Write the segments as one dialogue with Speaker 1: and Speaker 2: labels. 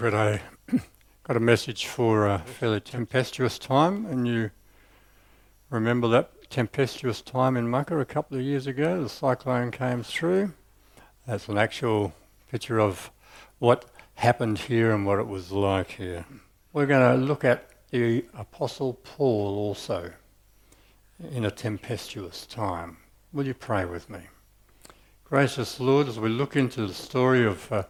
Speaker 1: We've got a got a message for a fairly tempestuous time, and you remember that tempestuous time in Mucka a couple of years ago. The cyclone came through. That's an actual picture of what happened here and what it was like here. We're going to look at the Apostle Paul also in a tempestuous time. Will you pray with me? Gracious Lord, as we look into the story of uh,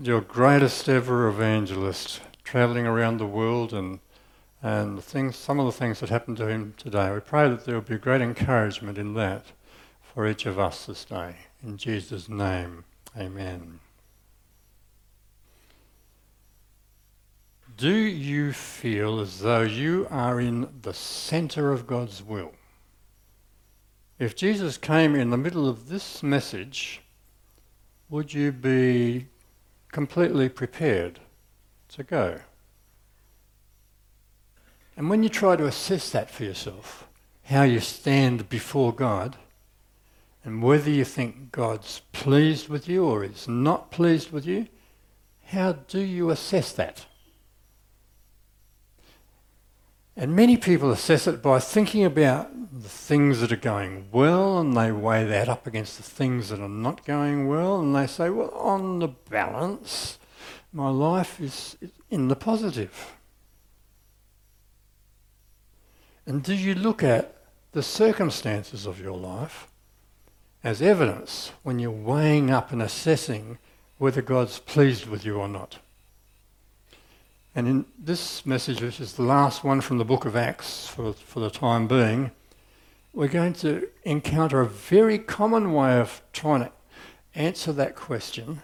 Speaker 1: your greatest ever evangelist traveling around the world and and things, some of the things that happened to him today. We pray that there will be great encouragement in that for each of us this day. In Jesus' name, amen. Do you feel as though you are in the centre of God's will? If Jesus came in the middle of this message, would you be completely prepared to go. And when you try to assess that for yourself, how you stand before God, and whether you think God's pleased with you or is not pleased with you, how do you assess that? And many people assess it by thinking about the things that are going well and they weigh that up against the things that are not going well and they say, well, on the balance, my life is in the positive. And do you look at the circumstances of your life as evidence when you're weighing up and assessing whether God's pleased with you or not? And in this message, which is the last one from the book of Acts for, for the time being, we're going to encounter a very common way of trying to answer that question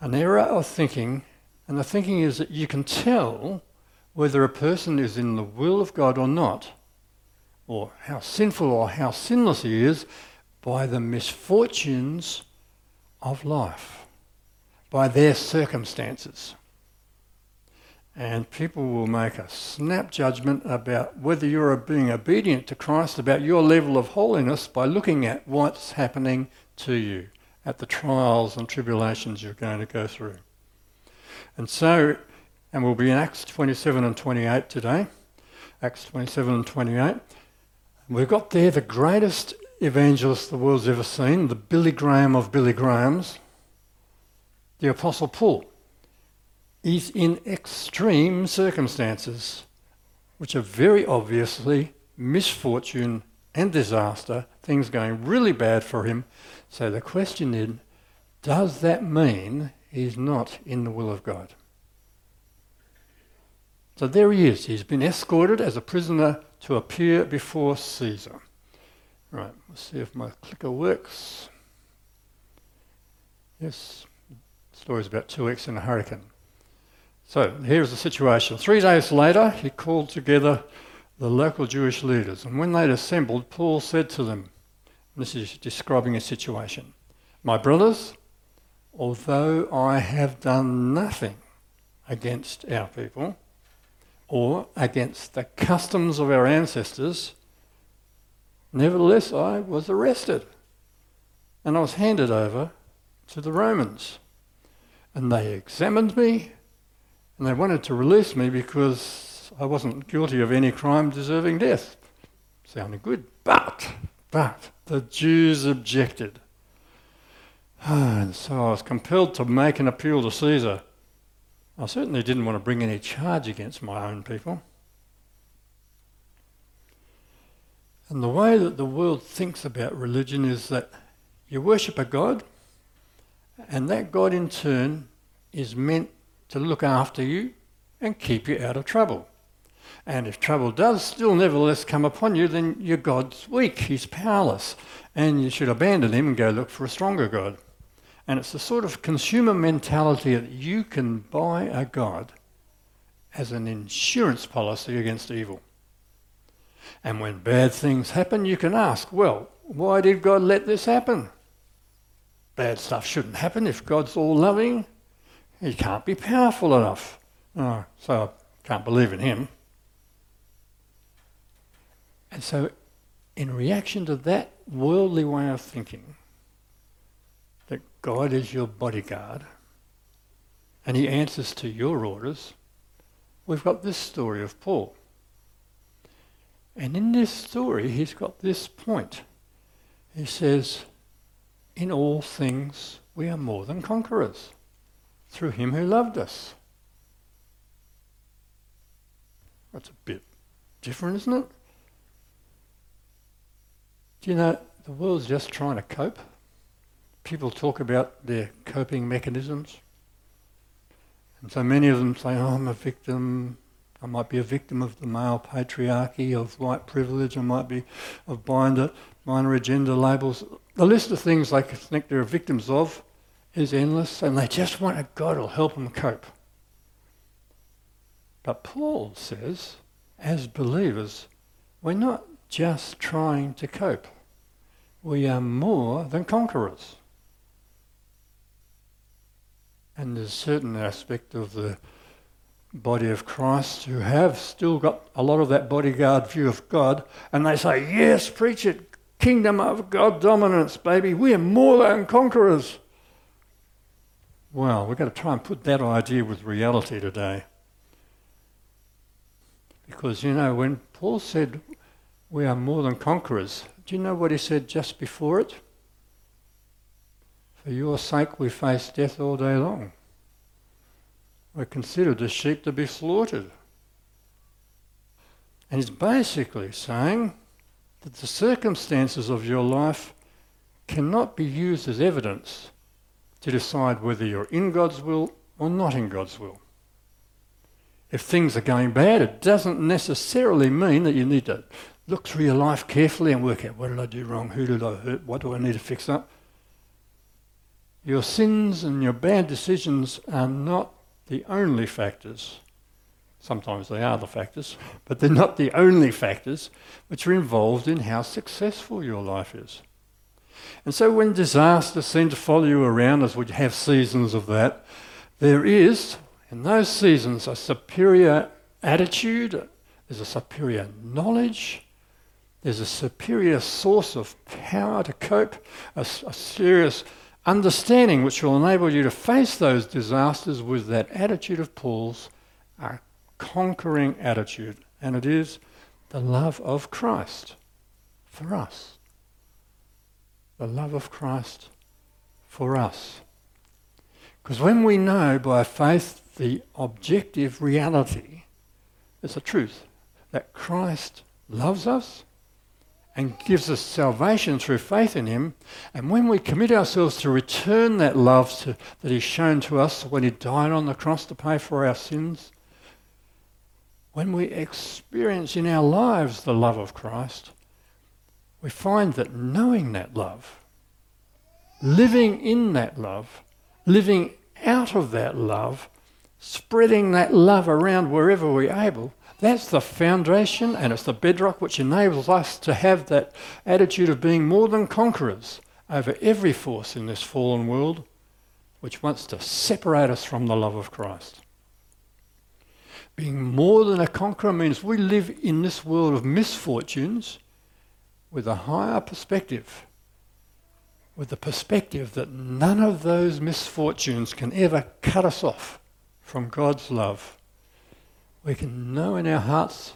Speaker 1: an error of thinking. And the thinking is that you can tell whether a person is in the will of God or not, or how sinful or how sinless he is, by the misfortunes of life, by their circumstances. And people will make a snap judgment about whether you're being obedient to Christ, about your level of holiness, by looking at what's happening to you, at the trials and tribulations you're going to go through. And so, and we'll be in Acts 27 and 28 today. Acts 27 and 28. We've got there the greatest evangelist the world's ever seen, the Billy Graham of Billy Grahams, the Apostle Paul is in extreme circumstances, which are very obviously misfortune and disaster, things going really bad for him. So the question is does that mean he's not in the will of God? So there he is. He's been escorted as a prisoner to appear before Caesar. Right, let's see if my clicker works. Yes, the story's about two weeks in a hurricane. So here's the situation. Three days later, he called together the local Jewish leaders, and when they'd assembled, Paul said to them, this is describing a situation, My brothers, although I have done nothing against our people or against the customs of our ancestors, nevertheless I was arrested and I was handed over to the Romans. And they examined me and they wanted to release me because I wasn't guilty of any crime deserving death. Sounded good. But, but, the Jews objected. And so I was compelled to make an appeal to Caesar. I certainly didn't want to bring any charge against my own people. And the way that the world thinks about religion is that you worship a God, and that God in turn is meant to look after you and keep you out of trouble. And if trouble does still nevertheless come upon you, then your God's weak, he's powerless, and you should abandon him and go look for a stronger God. And it's the sort of consumer mentality that you can buy a God as an insurance policy against evil. And when bad things happen, you can ask, well, why did God let this happen? Bad stuff shouldn't happen if God's all loving he can't be powerful enough. Oh, so I can't believe in him. And so, in reaction to that worldly way of thinking, that God is your bodyguard, and he answers to your orders, we've got this story of Paul. And in this story, he's got this point. He says, In all things, we are more than conquerors through him who loved us. That's a bit different, isn't it? Do you know, the world's just trying to cope. People talk about their coping mechanisms. And so many of them say, oh, I'm a victim. I might be a victim of the male patriarchy, of white privilege. I might be of binder, minor agenda labels. The list of things they think they're victims of is endless, and they just want a God who'll help them cope. But Paul says, as believers, we're not just trying to cope. We are more than conquerors. And there's a certain aspect of the body of Christ who have still got a lot of that bodyguard view of God, and they say, Yes, preach it, kingdom of God dominance, baby, we're more than conquerors. Well, we've got to try and put that idea with reality today. Because, you know, when Paul said we are more than conquerors, do you know what he said just before it? For your sake we face death all day long. We're considered as sheep to be slaughtered. And he's basically saying that the circumstances of your life cannot be used as evidence to decide whether you're in God's will or not in God's will. If things are going bad, it doesn't necessarily mean that you need to look through your life carefully and work out what did I do wrong, who did I hurt, what do I need to fix up. Your sins and your bad decisions are not the only factors. Sometimes they are the factors, but they're not the only factors which are involved in how successful your life is. And so when disasters seem to follow you around, as we have seasons of that, there is, in those seasons, a superior attitude, there's a superior knowledge, there's a superior source of power to cope, a, a serious understanding which will enable you to face those disasters with that attitude of Paul's, a conquering attitude. And it is the love of Christ for us. The love of Christ for us. Because when we know by faith the objective reality, it's a truth, that Christ loves us and gives us salvation through faith in Him. And when we commit ourselves to return that love to, that He's shown to us when He died on the cross to pay for our sins, when we experience in our lives the love of Christ, we find that knowing that love, living in that love, living out of that love, spreading that love around wherever we're able, that's the foundation and it's the bedrock which enables us to have that attitude of being more than conquerors over every force in this fallen world which wants to separate us from the love of Christ. Being more than a conqueror means we live in this world of misfortunes with a higher perspective, with the perspective that none of those misfortunes can ever cut us off from God's love we can know in our hearts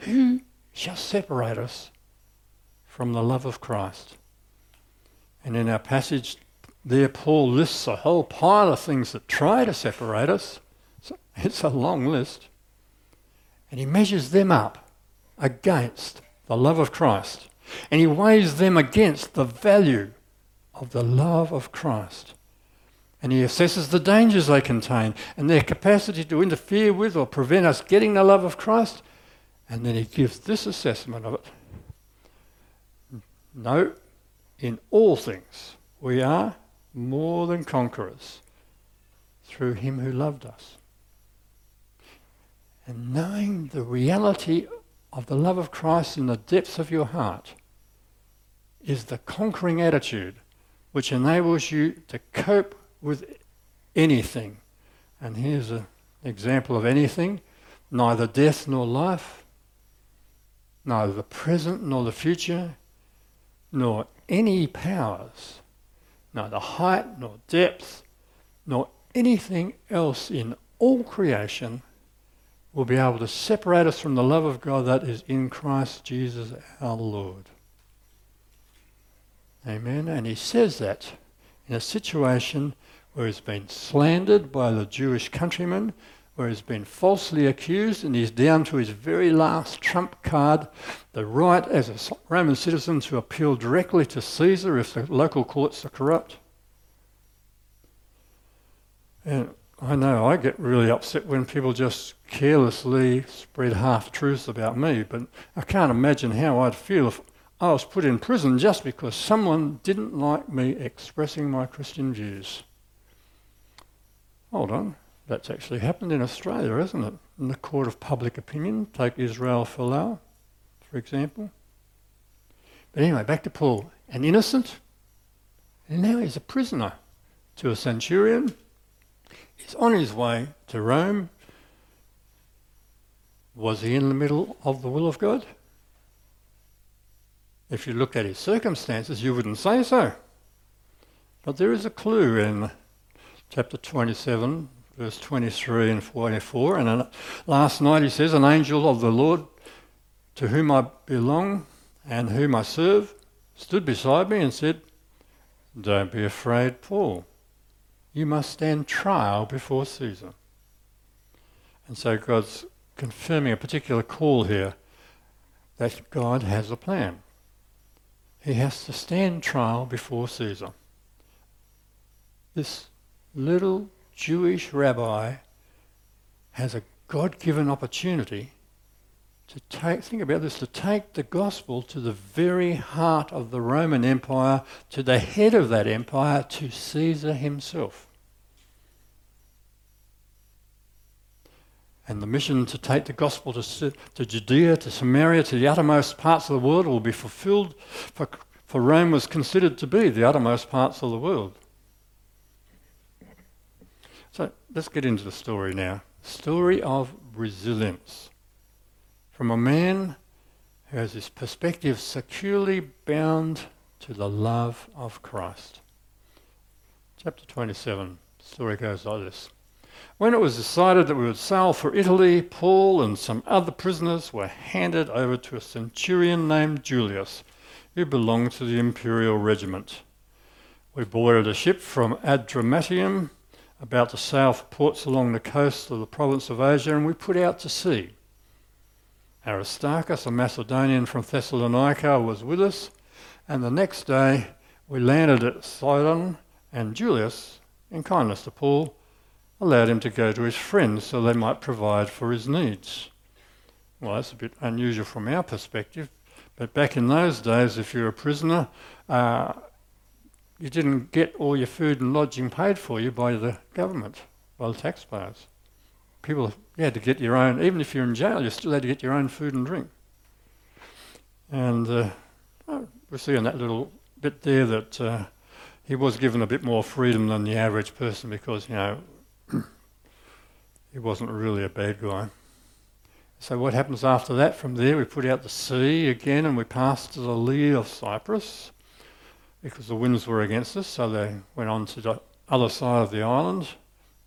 Speaker 1: who shall separate us from the love of Christ. And in our passage there, Paul lists a whole pile of things that try to separate us. It's a long list. And he measures them up against the love of Christ. And he weighs them against the value of the love of Christ and he assesses the dangers they contain and their capacity to interfere with or prevent us getting the love of Christ. And then he gives this assessment of it. No, in all things we are more than conquerors through him who loved us. And knowing the reality of the love of Christ in the depths of your heart is the conquering attitude which enables you to cope with anything. And here's an example of anything neither death nor life, neither the present nor the future, nor any powers, neither height nor depth, nor anything else in all creation will be able to separate us from the love of God that is in Christ Jesus our Lord. Amen. And he says that in a situation where he's been slandered by the Jewish countrymen, where he's been falsely accused, and he's down to his very last trump card the right as a Roman citizen to appeal directly to Caesar if the local courts are corrupt. And I know I get really upset when people just carelessly spread half truths about me, but I can't imagine how I'd feel if I was put in prison just because someone didn't like me expressing my Christian views. Hold on, that's actually happened in Australia, hasn't it? In the court of public opinion, take Israel Folau, for example. But anyway, back to Paul. An innocent, and now he's a prisoner to a centurion. He's on his way to Rome. Was he in the middle of the will of God? If you looked at his circumstances, you wouldn't say so. But there is a clue in chapter 27, verse 23 and 44. And last night he says, An angel of the Lord to whom I belong and whom I serve stood beside me and said, Don't be afraid, Paul. You must stand trial before Caesar. And so God's confirming a particular call here that God has a plan he has to stand trial before Caesar. This little Jewish rabbi has a God given opportunity to take, think about this, to take the gospel to the very heart of the Roman Empire, to the head of that empire, to Caesar himself. And the mission to take the gospel to, to Judea, to Samaria, to the uttermost parts of the world will be fulfilled, for, for Rome was considered to be the uttermost parts of the world. So let's get into the story now. Story of resilience. From a man who has his perspective securely bound to the love of Christ. Chapter 27, story goes like this. When it was decided that we would sail for Italy, Paul and some other prisoners were handed over to a centurion named Julius, who belonged to the imperial regiment. We boarded a ship from Adramyttium, about to sail for ports along the coast of the province of Asia, and we put out to sea. Aristarchus, a Macedonian from Thessalonica, was with us, and the next day we landed at Sidon, and Julius, in kindness to Paul, allowed him to go to his friends so they might provide for his needs. Well, that's a bit unusual from our perspective, but back in those days, if you were a prisoner, uh, you didn't get all your food and lodging paid for you by the government, by the taxpayers. People, you had to get your own, even if you're in jail, you still had to get your own food and drink. And uh, we see in that little bit there that uh, he was given a bit more freedom than the average person because, you know, he wasn't really a bad guy. So what happens after that? From there, we put out the sea again, and we passed to the lee of Cyprus because the winds were against us. So they went on to the other side of the island.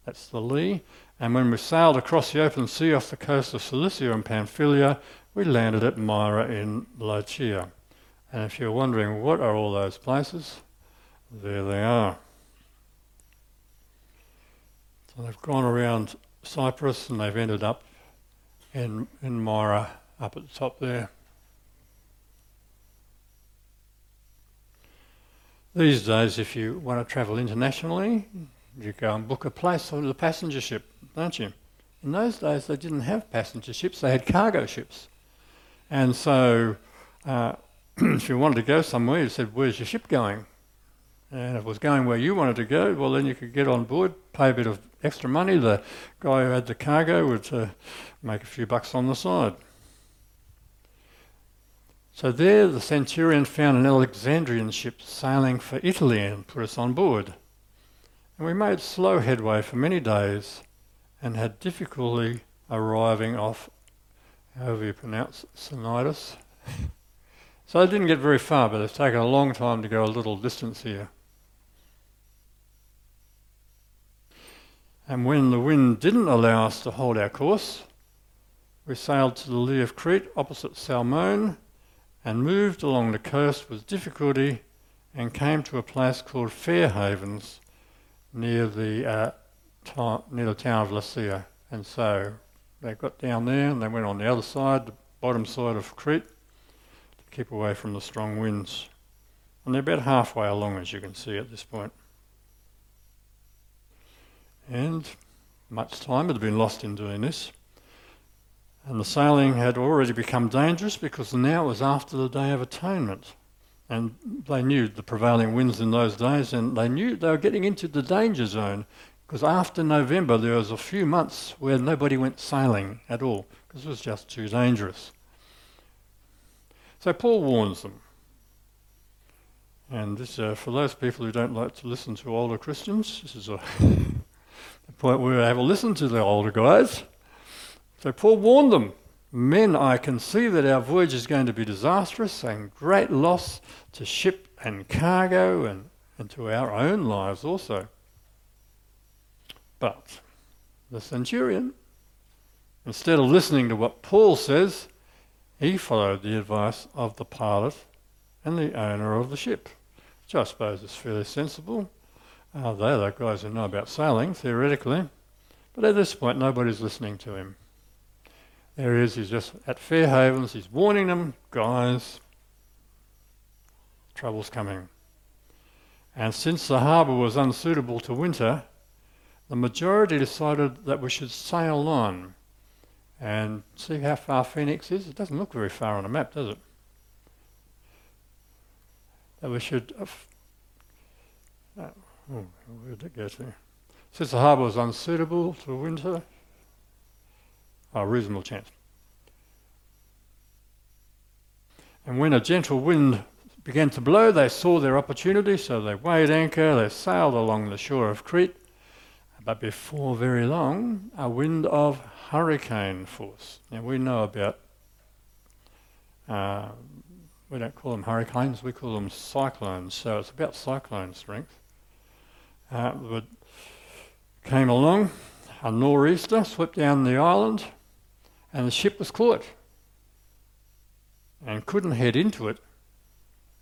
Speaker 1: That's the lee. And when we sailed across the open sea off the coast of Cilicia and Pamphylia, we landed at Myra in Lycia. And if you're wondering what are all those places, there they are. So they've gone around Cyprus and they've ended up in, in Myra up at the top there. These days, if you want to travel internationally, you go and book a place on the passenger ship, don't you? In those days, they didn't have passenger ships, they had cargo ships. And so, uh, if you wanted to go somewhere, you said, Where's your ship going? And if it was going where you wanted to go, well, then you could get on board, pay a bit of extra money. The guy who had the cargo would uh, make a few bucks on the side. So there, the centurion found an Alexandrian ship sailing for Italy and put us on board. And we made slow headway for many days and had difficulty arriving off, however you pronounce Cnidus. so I didn't get very far, but it's taken a long time to go a little distance here. And when the wind didn't allow us to hold our course, we sailed to the lee of Crete opposite Salmone and moved along the coast with difficulty and came to a place called Fair Havens near the, uh, near the town of Lasea. And so they got down there and they went on the other side, the bottom side of Crete, to keep away from the strong winds. And they're about halfway along, as you can see at this point. And much time had been lost in doing this. And the sailing had already become dangerous because now it was after the Day of Atonement. And they knew the prevailing winds in those days, and they knew they were getting into the danger zone because after November there was a few months where nobody went sailing at all because it was just too dangerous. So Paul warns them. And this, uh, for those people who don't like to listen to older Christians, this is a the point where I have a listen to the older guys. So Paul warned them Men, I can see that our voyage is going to be disastrous and great loss to ship and cargo and, and to our own lives also. But the centurion, instead of listening to what Paul says, he followed the advice of the pilot and the owner of the ship, which I suppose is fairly sensible. Uh, they're the guys who know about sailing, theoretically. But at this point, nobody's listening to him. There he is, he's just at Fair Havens, he's warning them, guys, trouble's coming. And since the harbour was unsuitable to winter, the majority decided that we should sail on and see how far Phoenix is. It doesn't look very far on a map, does it? That we should. Oh, where did it? Since the harbour was unsuitable to winter, a reasonable chance. And when a gentle wind began to blow, they saw their opportunity, so they weighed anchor, they sailed along the shore of Crete. But before very long, a wind of hurricane force. Now we know about, uh, we don't call them hurricanes, we call them cyclones, so it's about cyclone strength. Uh, came along, a nor'easter swept down the island, and the ship was caught and couldn't head into it.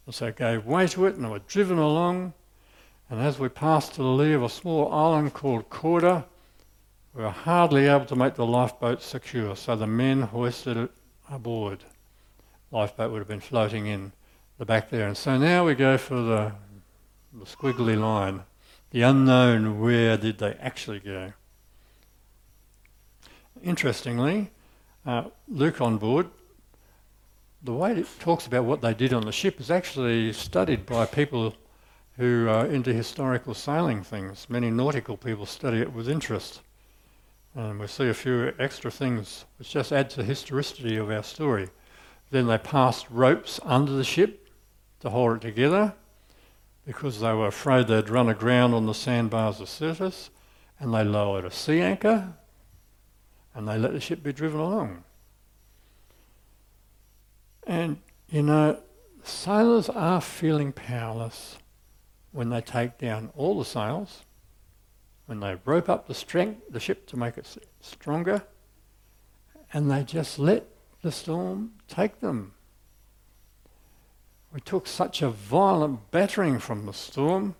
Speaker 1: And so gave way to it and were driven along. And as we passed to the lee of a small island called Cauda, we were hardly able to make the lifeboat secure, so the men hoisted it aboard. Lifeboat would have been floating in the back there. And so now we go for the, the squiggly line, the unknown where did they actually go. Interestingly, uh, Luke on board, the way it talks about what they did on the ship is actually studied by people who are into historical sailing things. Many nautical people study it with interest. And we see a few extra things which just add to the historicity of our story. Then they passed ropes under the ship to hold it together because they were afraid they'd run aground on the sandbars of Syrtis, and they lowered a sea anchor and they let the ship be driven along. And, you know, sailors are feeling powerless when they take down all the sails, when they rope up the strength, the ship to make it stronger, and they just let the storm take them. We took such a violent battering from the storm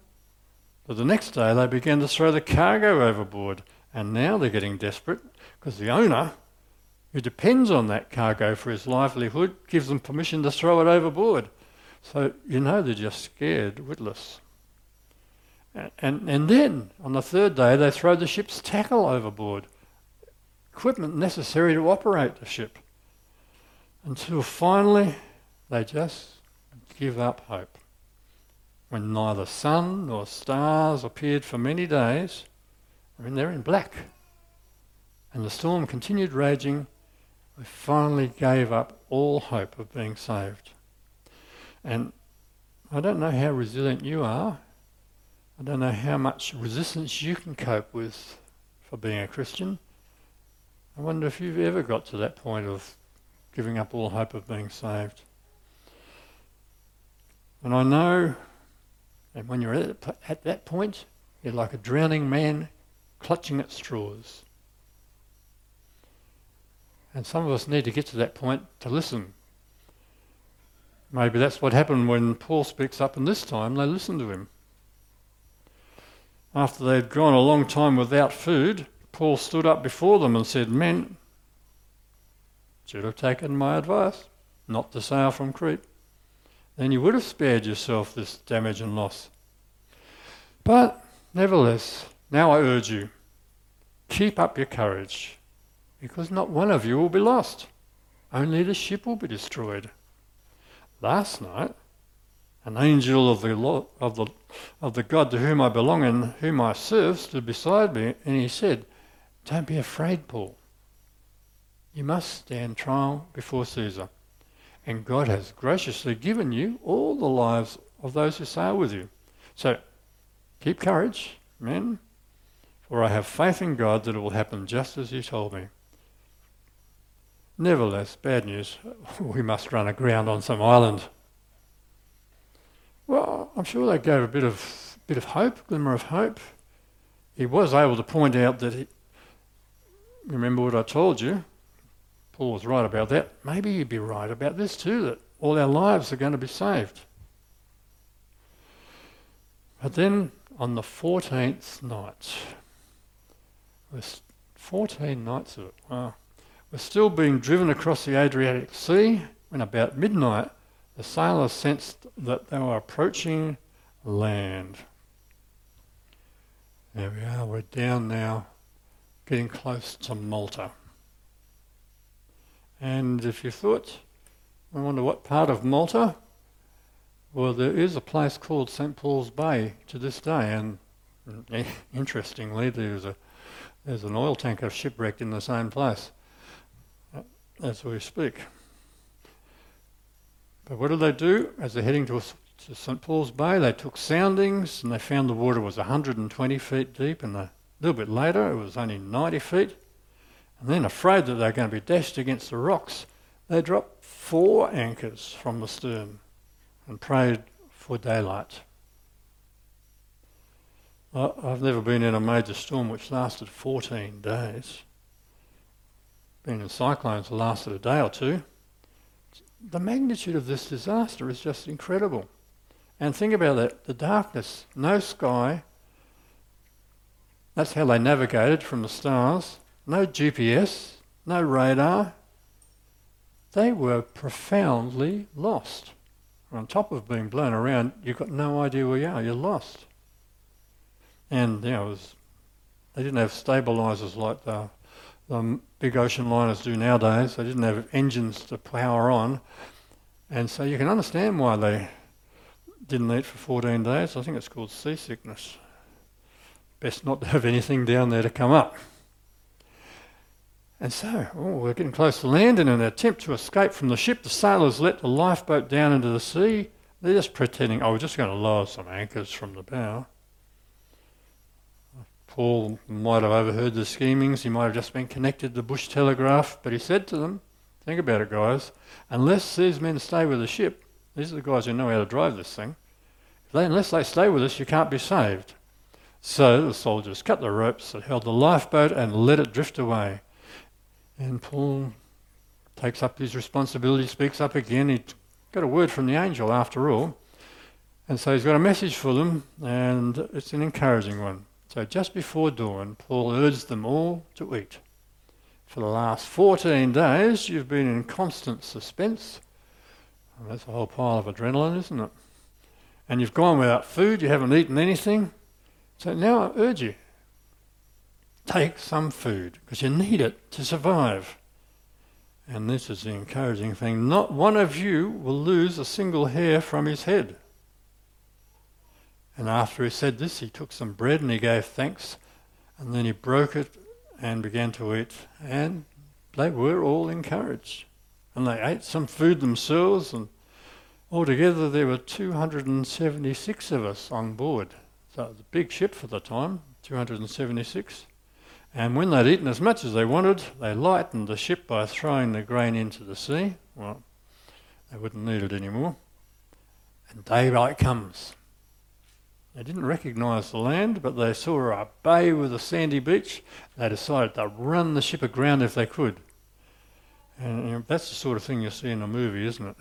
Speaker 1: that the next day they began to throw the cargo overboard, and now they're getting desperate because the owner, who depends on that cargo for his livelihood, gives them permission to throw it overboard. So you know they're just scared, witless. And, and, and then on the third day, they throw the ship's tackle overboard, equipment necessary to operate the ship, until finally they just give up hope. When neither sun nor stars appeared for many days, I mean, they're in black and the storm continued raging, we finally gave up all hope of being saved. And I don't know how resilient you are. I don't know how much resistance you can cope with for being a Christian. I wonder if you've ever got to that point of giving up all hope of being saved. And I know, and when you're at, at that point, you're like a drowning man clutching at straws. And some of us need to get to that point to listen. Maybe that's what happened when Paul speaks up, and this time they listened to him. After they'd gone a long time without food, Paul stood up before them and said, Men, should have taken my advice not to sail from Crete. Then you would have spared yourself this damage and loss. But nevertheless, now I urge you, keep up your courage, because not one of you will be lost. Only the ship will be destroyed. Last night, an angel of the, of the, of the God to whom I belong and whom I serve stood beside me, and he said, Don't be afraid, Paul. You must stand trial before Caesar. And God has graciously given you all the lives of those who sail with you. So keep courage, men, for I have faith in God that it will happen just as you told me. Nevertheless, bad news, we must run aground on some island. Well, I'm sure that gave a bit of bit of hope, glimmer of hope. He was able to point out that he, remember what I told you, Paul was right about that. Maybe you'd be right about this too, that all our lives are going to be saved. But then on the 14th night, was 14 nights of it, wow, we're still being driven across the Adriatic Sea when about midnight the sailors sensed that they were approaching land. There we are, we're down now, getting close to Malta. And if you thought, I wonder what part of Malta? Well, there is a place called St. Paul's Bay to this day, and interestingly, there's a there's an oil tanker shipwrecked in the same place uh, as we speak. But what did they do as they're heading to, to St. Paul's Bay? They took soundings and they found the water was 120 feet deep, and a little bit later it was only 90 feet. And then, afraid that they're going to be dashed against the rocks, they dropped four anchors from the stern and prayed for daylight. I've never been in a major storm which lasted 14 days. Been in cyclones that lasted a day or two. The magnitude of this disaster is just incredible. And think about that the darkness, no sky. That's how they navigated from the stars no GPS, no radar. They were profoundly lost. On top of being blown around, you've got no idea where you are, you're lost. And you know, was, they didn't have stabilizers like the, the big ocean liners do nowadays. They didn't have engines to power on. And so you can understand why they didn't eat for 14 days. I think it's called seasickness. Best not to have anything down there to come up. And so, oh, we're getting close to land, and in an attempt to escape from the ship, the sailors let the lifeboat down into the sea. They're just pretending, oh, we're just going to lower some anchors from the bow. Paul might have overheard the schemings. He might have just been connected to the bush telegraph, but he said to them, think about it, guys, unless these men stay with the ship, these are the guys who know how to drive this thing, unless they stay with us, you can't be saved. So the soldiers cut the ropes that held the lifeboat and let it drift away. And Paul takes up his responsibility, speaks up again. He got a word from the angel after all. And so he's got a message for them, and it's an encouraging one. So just before dawn, Paul urged them all to eat. For the last 14 days, you've been in constant suspense. And that's a whole pile of adrenaline, isn't it? And you've gone without food, you haven't eaten anything. So now I urge you, take some food because you need it to survive. And this is the encouraging thing not one of you will lose a single hair from his head. And after he said this, he took some bread and he gave thanks, and then he broke it and began to eat. And they were all encouraged. And they ate some food themselves, and altogether there were 276 of us on board. So it was a big ship for the time, 276. And when they'd eaten as much as they wanted, they lightened the ship by throwing the grain into the sea. Well, they wouldn't need it anymore. And daylight comes. They didn't recognise the land, but they saw a bay with a sandy beach. They decided to run the ship aground if they could. And you know, that's the sort of thing you see in a movie, isn't it?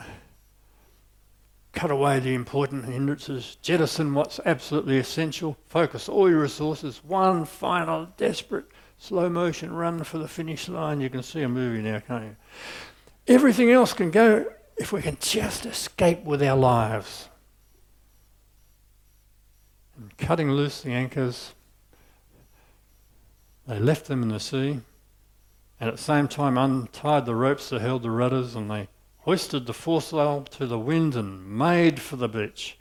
Speaker 1: Cut away the important hindrances, jettison what's absolutely essential, focus all your resources, one final desperate slow motion run for the finish line. You can see a movie now, can't you? Everything else can go if we can just escape with our lives. And cutting loose the anchors, they left them in the sea and at the same time untied the ropes that held the rudders and they hoisted the foresail to the wind and made for the beach.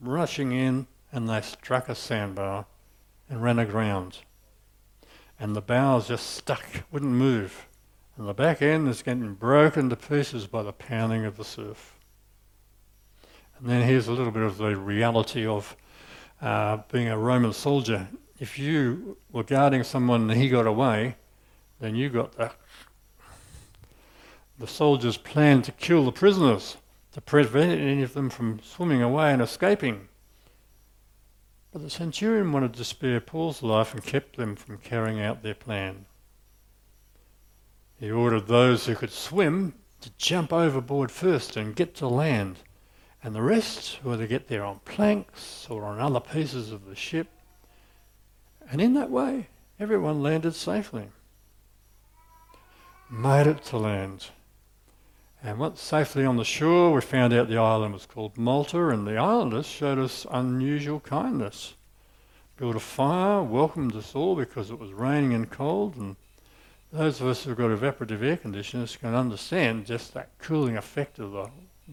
Speaker 1: Rushing in and they struck a sandbar and ran aground. And the bows just stuck, wouldn't move. And the back end is getting broken to pieces by the pounding of the surf. And then here's a little bit of the reality of uh, being a Roman soldier if you were guarding someone and he got away, then you got the, the soldiers' planned to kill the prisoners, to prevent any of them from swimming away and escaping. But the centurion wanted to spare Paul's life and kept them from carrying out their plan. He ordered those who could swim to jump overboard first and get to land, and the rest were to get there on planks or on other pieces of the ship and in that way, everyone landed safely. Made it to land. And once safely on the shore, we found out the island was called Malta, and the islanders showed us unusual kindness. Built a fire, welcomed us all because it was raining and cold, and those of us who've got evaporative air conditioners can understand just that cooling effect of the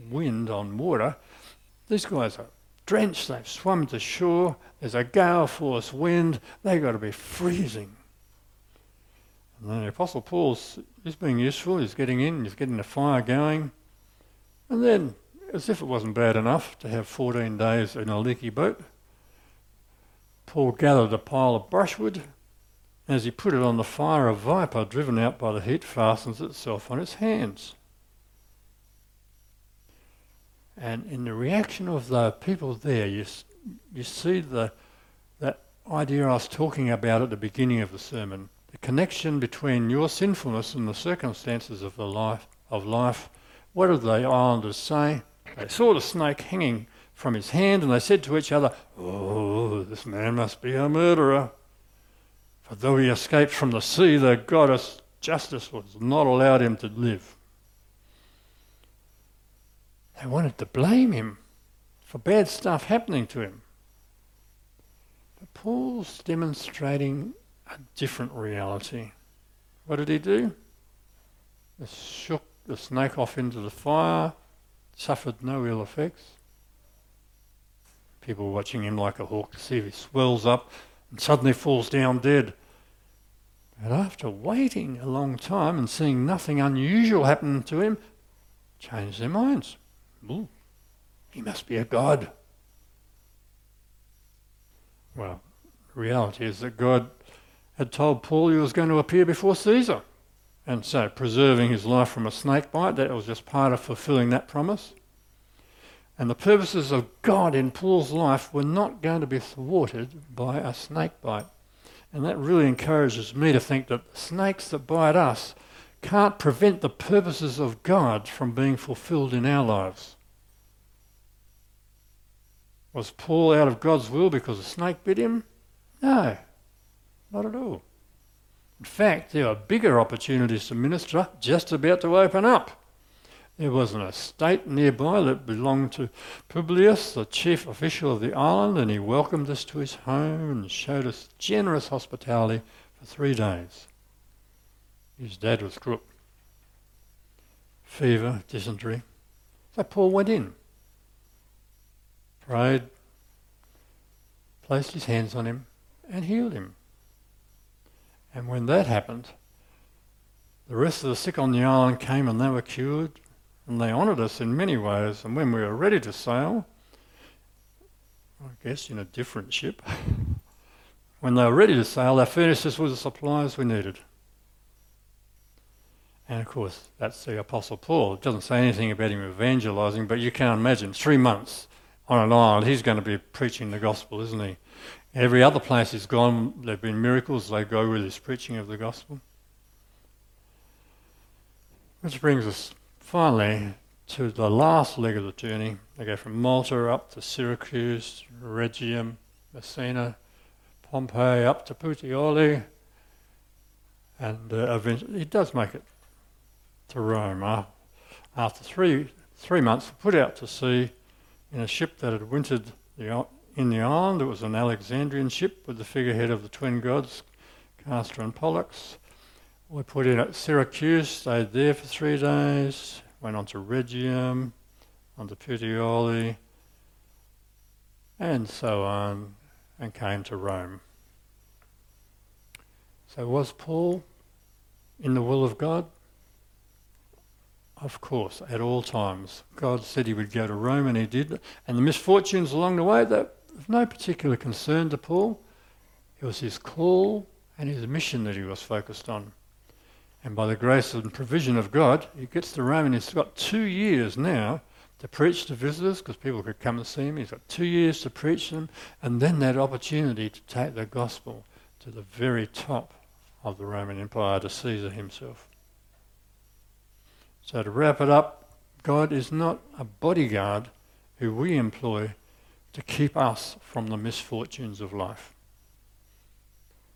Speaker 1: wind on water. These guys are drenched, they've swum to shore, there's a gale force wind, they've got to be freezing. And then the Apostle Paul's he's being useful, he's getting in, he's getting the fire going. And then, as if it wasn't bad enough to have 14 days in a leaky boat, Paul gathered a pile of brushwood. As he put it on the fire, a viper, driven out by the heat, fastens itself on its hands. And in the reaction of the people there, you, you see the, that idea I was talking about at the beginning of the sermon. The connection between your sinfulness and the circumstances of the life of life. What did the islanders say? They saw the snake hanging from his hand and they said to each other, Oh, this man must be a murderer. For though he escaped from the sea, the goddess justice was not allowed him to live. They wanted to blame him for bad stuff happening to him. But Paul's demonstrating a different reality. What did he do? He shook the snake off into the fire, suffered no ill effects. People watching him like a hawk to see if he swells up and suddenly falls down dead. But after waiting a long time and seeing nothing unusual happen to him, changed their minds. Ooh, he must be a god. Well, reality is that God had told Paul he was going to appear before Caesar. And so, preserving his life from a snake bite, that was just part of fulfilling that promise. And the purposes of God in Paul's life were not going to be thwarted by a snake bite. And that really encourages me to think that snakes that bite us can't prevent the purposes of God from being fulfilled in our lives. Was Paul out of God's will because a snake bit him? No, not at all. In fact, there were bigger opportunities to minister just about to open up. There was an estate nearby that belonged to Publius, the chief official of the island, and he welcomed us to his home and showed us generous hospitality for three days. His dad was crook. Fever, dysentery. So Paul went in prayed, placed his hands on him, and healed him. And when that happened, the rest of the sick on the island came and they were cured, and they honoured us in many ways. And when we were ready to sail, I guess in a different ship, when they were ready to sail, they furnished us with the supplies we needed. And of course, that's the Apostle Paul. It doesn't say anything about him evangelizing, but you can't imagine three months on an island, he's going to be preaching the gospel, isn't he? Every other place he's gone, there have been miracles, they go with his preaching of the gospel. Which brings us finally to the last leg of the journey. They go from Malta up to Syracuse, Rhegium, Messina, Pompeii, up to Puteoli, and uh, eventually he does make it to Rome. After three, three months, put out to sea in a ship that had wintered the, in the island. It was an Alexandrian ship with the figurehead of the twin gods, Castor and Pollux. We put in at Syracuse, stayed there for three days, went on to Rhegium, on to Puteoli, and so on, and came to Rome. So was Paul in the will of God? Of course, at all times. God said he would go to Rome, and he did. And the misfortunes along the way, that of no particular concern to Paul. It was his call and his mission that he was focused on. And by the grace and provision of God, he gets to Rome and he's got two years now to preach to visitors because people could come and see him. He's got two years to preach them and then that opportunity to take the gospel to the very top of the Roman Empire, to Caesar himself. So to wrap it up, God is not a bodyguard who we employ to keep us from the misfortunes of life.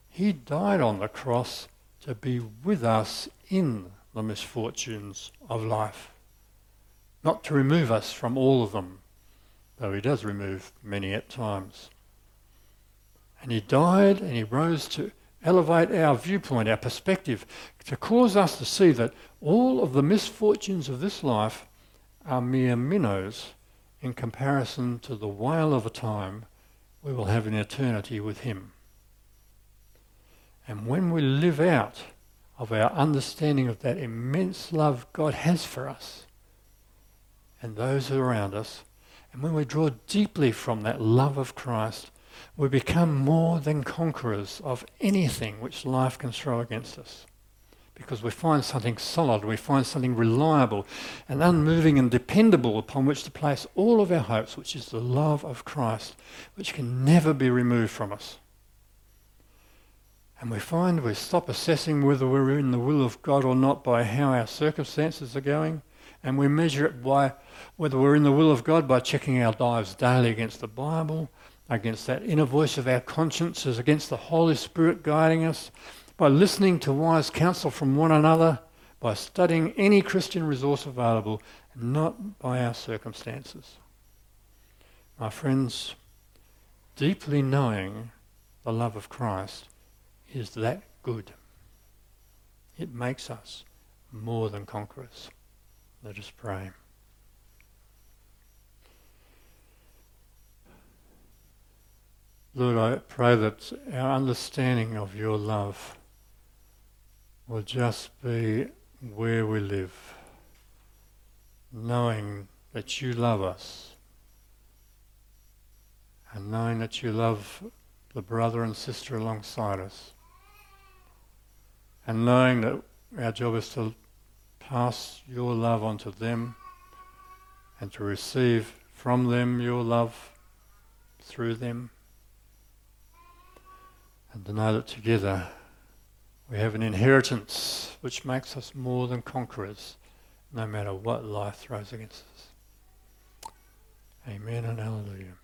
Speaker 1: He died on the cross to be with us in the misfortunes of life, not to remove us from all of them, though he does remove many at times. And he died and he rose to elevate our viewpoint, our perspective, to cause us to see that all of the misfortunes of this life are mere minnows in comparison to the whale of a time we will have in eternity with him. And when we live out of our understanding of that immense love God has for us and those around us, and when we draw deeply from that love of Christ, we become more than conquerors of anything which life can throw against us. Because we find something solid, we find something reliable and unmoving and dependable upon which to place all of our hopes, which is the love of Christ, which can never be removed from us. And we find we stop assessing whether we're in the will of God or not by how our circumstances are going. And we measure it by whether we're in the will of God by checking our lives daily against the Bible, against that inner voice of our consciences, against the Holy Spirit guiding us, by listening to wise counsel from one another, by studying any Christian resource available, not by our circumstances. My friends, deeply knowing the love of Christ is that good. It makes us more than conquerors. Let us pray. Lord, I pray that our understanding of your love will just be where we live, knowing that you love us and knowing that you love the brother and sister alongside us and knowing that our job is to pass your love onto them and to receive from them your love through them. And to know that together we have an inheritance which makes us more than conquerors no matter what life throws against us. Amen and hallelujah.